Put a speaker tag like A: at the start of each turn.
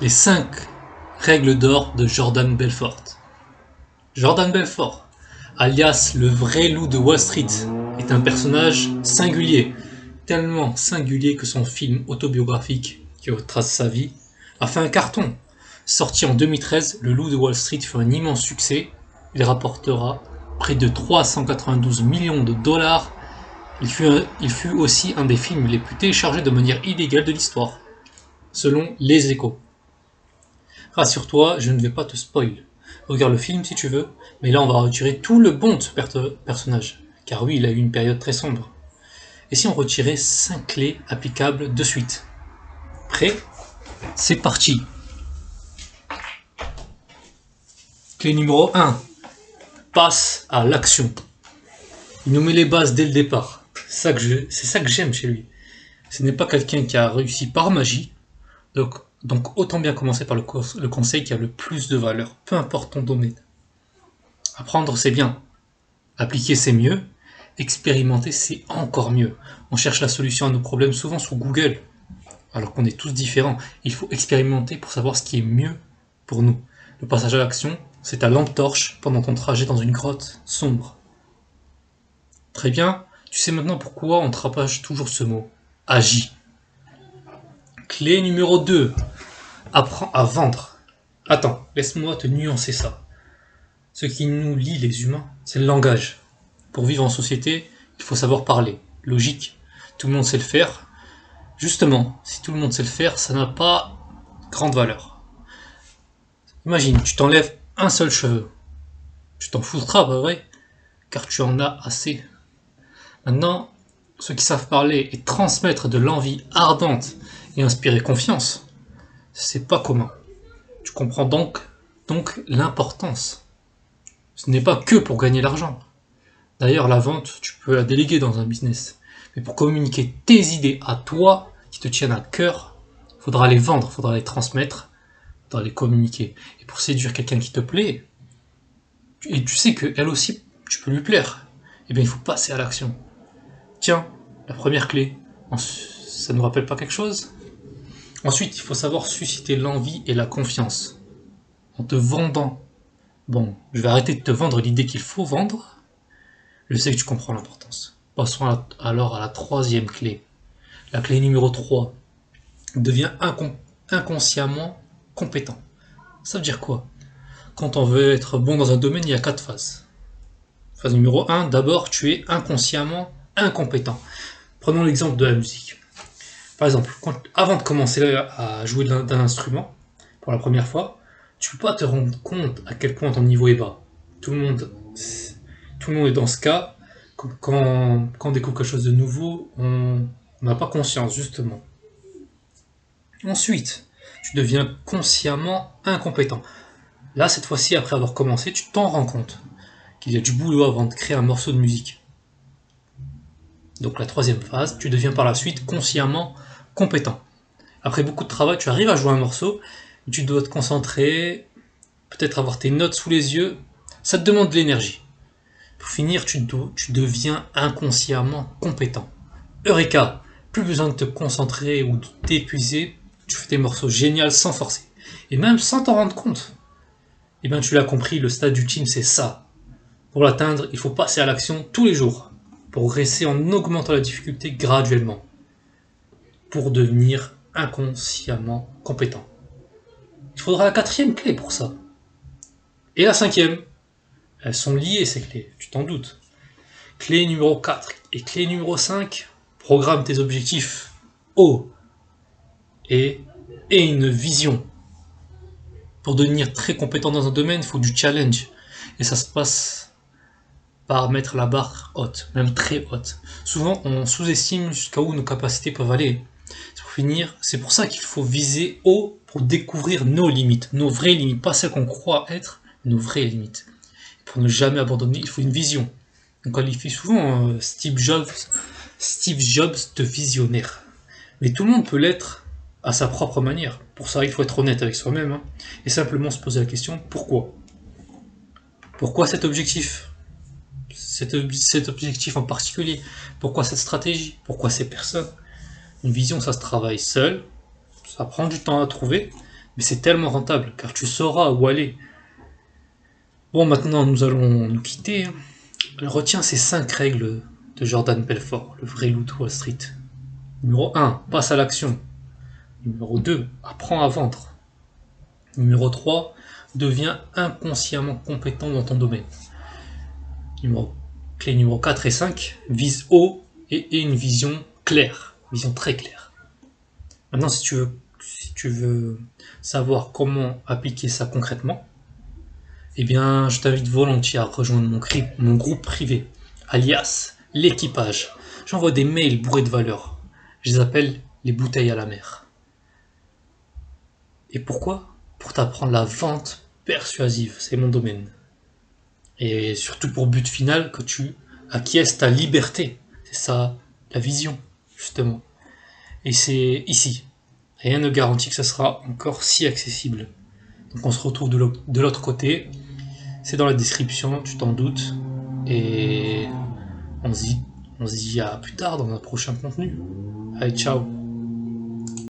A: Les 5 règles d'or de Jordan Belfort. Jordan Belfort, alias le vrai loup de Wall Street, est un personnage singulier, tellement singulier que son film autobiographique, qui retrace sa vie, a fait un carton. Sorti en 2013, Le Loup de Wall Street fut un immense succès. Il rapportera près de 392 millions de dollars. Il fut, aussi un des films les plus téléchargés de manière illégale de l'histoire, selon Les Échos. Rassure-toi, je ne vais pas te spoil. Regarde le film si tu veux, mais là on va retirer tout le bon de ce per- personnage, car oui, il a eu une période très sombre. Et si on retirait 5 clés applicables de suite? Prêt? C'est parti Clé numéro 1. Passe à l'action. Il nous met les bases dès le départ. C'est ça que j'aime chez lui. Ce n'est pas quelqu'un qui a réussi par magie. Donc, donc autant bien commencer par le, co- le conseil qui a le plus de valeur, peu importe ton domaine. Apprendre, c'est bien. Appliquer, c'est mieux. Expérimenter, c'est encore mieux. On cherche la solution à nos problèmes souvent sur Google, alors qu'on est tous différents. Il faut expérimenter pour savoir ce qui est mieux pour nous. Le passage à l'action, c'est ta lampe torche pendant ton trajet dans une grotte sombre. Très bien, tu sais maintenant pourquoi on trapage toujours ce mot. Agis. Clé numéro 2. Apprends à vendre. Attends, laisse-moi te nuancer ça. Ce qui nous lie les humains, c'est le langage. Pour vivre en société, il faut savoir parler. Logique. Tout le monde sait le faire. Justement, si tout le monde sait le faire, ça n'a pas grande valeur. Imagine, tu t'enlèves un seul cheveu. Tu t'en foutras, pas vrai? Car tu en as assez. Maintenant, ceux qui savent parler et transmettre de l'envie ardente et inspirer confiance, c'est pas commun. Tu comprends donc, donc l'importance. Ce n'est pas que pour gagner l'argent. D'ailleurs, la vente, tu peux la déléguer dans un business. Mais pour communiquer tes idées à toi, qui te tiennent à cœur, il faudra les vendre, faudra les transmettre, faudra les communiquer. Et pour séduire quelqu'un qui te plaît, et tu sais qu'elle aussi, tu peux lui plaire, eh bien il faut passer à l'action. Tiens, la première clé, ça ne nous rappelle pas quelque chose? Ensuite, il faut savoir susciter l'envie et la confiance. En te vendant. Bon, je vais arrêter de te vendre l'idée qu'il faut vendre. Je sais que tu comprends l'importance. Passons alors à la troisième clé. La clé numéro 3. Deviens incon- inconsciemment compétent. Ça veut dire quoi? Quand on veut être bon dans un domaine, il y a quatre phases. Phase numéro 1, d'abord tu es inconsciemment incompétent. Prenons l'exemple de la musique. Par exemple, avant de commencer à jouer d'un instrument, pour la première fois, tu peux pas te rendre compte à quel point ton niveau est bas. Tout le monde, tout le monde est dans ce cas. Quand, quand on découvre quelque chose de nouveau, on n'a pas conscience, justement. Ensuite, tu deviens consciemment incompétent. Là, cette fois-ci, après avoir commencé, tu t'en rends compte qu'il y a du boulot avant de créer un morceau de musique. Donc la troisième phase, tu deviens par la suite consciemment compétent. Après beaucoup de travail, tu arrives à jouer un morceau, tu dois te concentrer, peut-être avoir tes notes sous les yeux, ça te demande de l'énergie. Pour finir, tu, deviens inconsciemment compétent. Eureka Plus besoin de te concentrer ou de t'épuiser, tu fais tes morceaux géniaux sans forcer. Et même sans t'en rendre compte. Eh bien, tu l'as compris, le stade ultime, c'est ça. Pour l'atteindre, il faut passer à l'action tous les jours, progresser en augmentant la difficulté graduellement, pour devenir inconsciemment compétent. Il faudra la quatrième clé pour ça. Et la cinquième. Elles sont liées, ces clés, tu t'en doutes. Clé numéro 4 et clé numéro 5, programme tes objectifs haut et, et une vision. Pour devenir très compétent dans un domaine, il faut du challenge. Et ça se passe par mettre la barre haute, même très haute. Souvent, on sous-estime jusqu'à où nos capacités peuvent aller. Pour finir, c'est pour ça qu'il faut viser haut pour découvrir nos limites, nos vraies limites, pas celles qu'on croit être, nos vraies limites. Pour ne jamais abandonner, il faut une vision. On qualifie souvent euh, Steve Jobs, Steve Jobs de visionnaire. Mais tout le monde peut l'être à sa propre manière. Pour ça, il faut être honnête avec soi-même hein, et simplement se poser la question pourquoi? Pourquoi cet objectif? Cet, ob- cet objectif en particulier? Pourquoi cette stratégie? Pourquoi ces personnes? Une vision, ça se travaille seul, ça prend du temps à trouver, Mais c'est tellement rentable, car tu sauras où aller. Bon, maintenant, nous allons nous quitter. Retiens ces 5 règles de Jordan Belfort, le vrai loup de Wall Street. Numéro 1, passe à l'action. Numéro 2, apprends à vendre. Numéro 3, deviens inconsciemment compétent dans ton domaine. Numéro, clé numéro 4 et 5, vise haut et aie une vision claire, vision très claire. Maintenant, si tu veux, si tu veux savoir comment appliquer ça concrètement, eh bien, je t'invite volontiers à rejoindre mon, mon groupe privé, alias l'équipage. J'envoie des mails bourrés de valeur. Je les appelle les bouteilles à la mer. Et pourquoi? Pour t'apprendre la vente persuasive, c'est mon domaine. Et surtout pour but final que tu acquiesces ta liberté. C'est ça la vision, justement. Et c'est ici. Rien ne garantit que ça sera encore si accessible. Donc on se retrouve de l'autre côté. C'est dans la description, tu t'en doutes. Et on se dit, à plus tard dans un prochain contenu. Allez, ciao